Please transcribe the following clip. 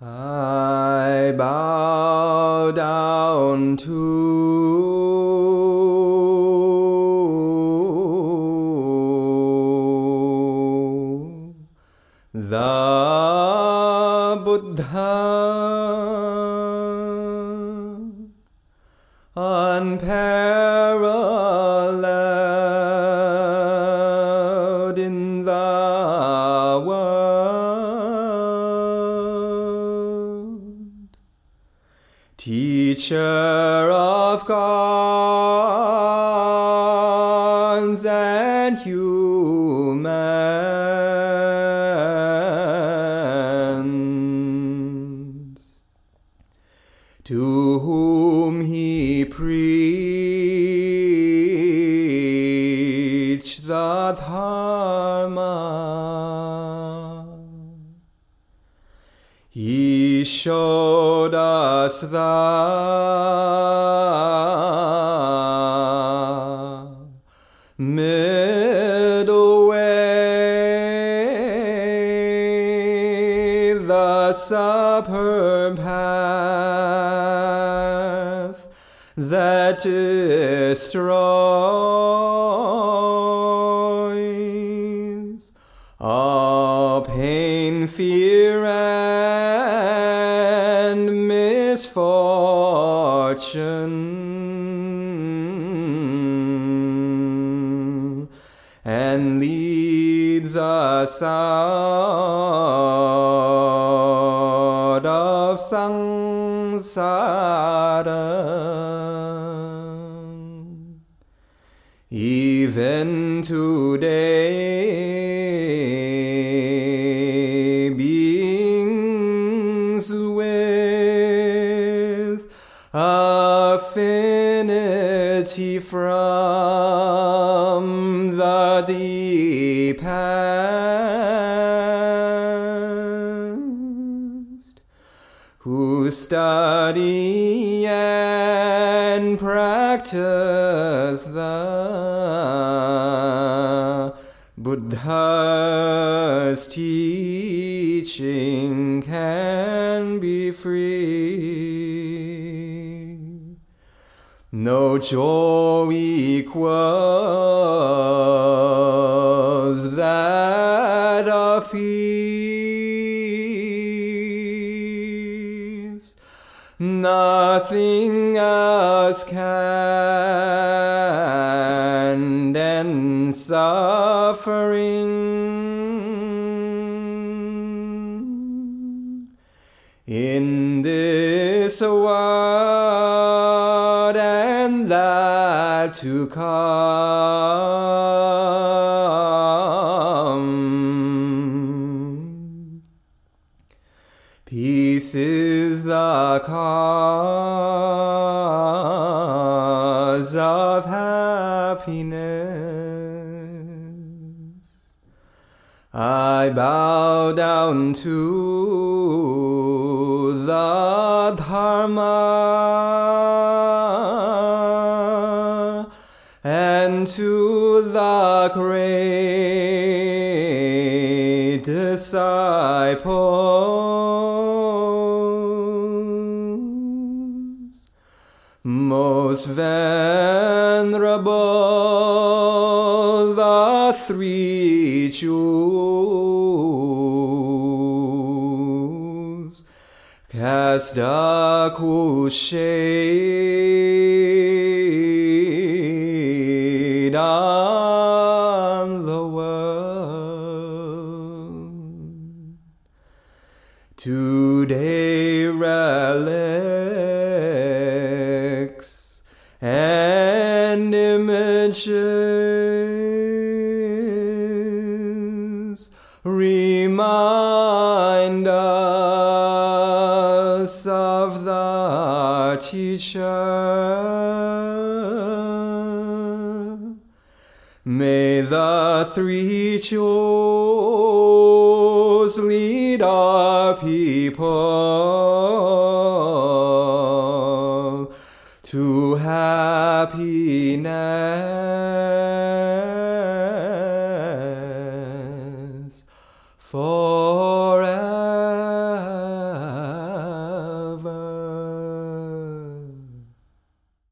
I bow down to the Buddha, unparalleled teacher of gods and humans, to whom he preached the Dharma. He showed us the middle way, the superb path that destroys all pain, fear, and misfortune, and leads us out of samsara. Even today, affinity from the deep past, who study and practice the Buddha's teaching can be free. No joy equals that of peace. Nothing else can end suffering in this world to come. Peace is the cause of happiness. I bow down to great disciples most venerable, the three jewels. Cast a cool shade on images remind us of the teacher. May the three jewels lead our people for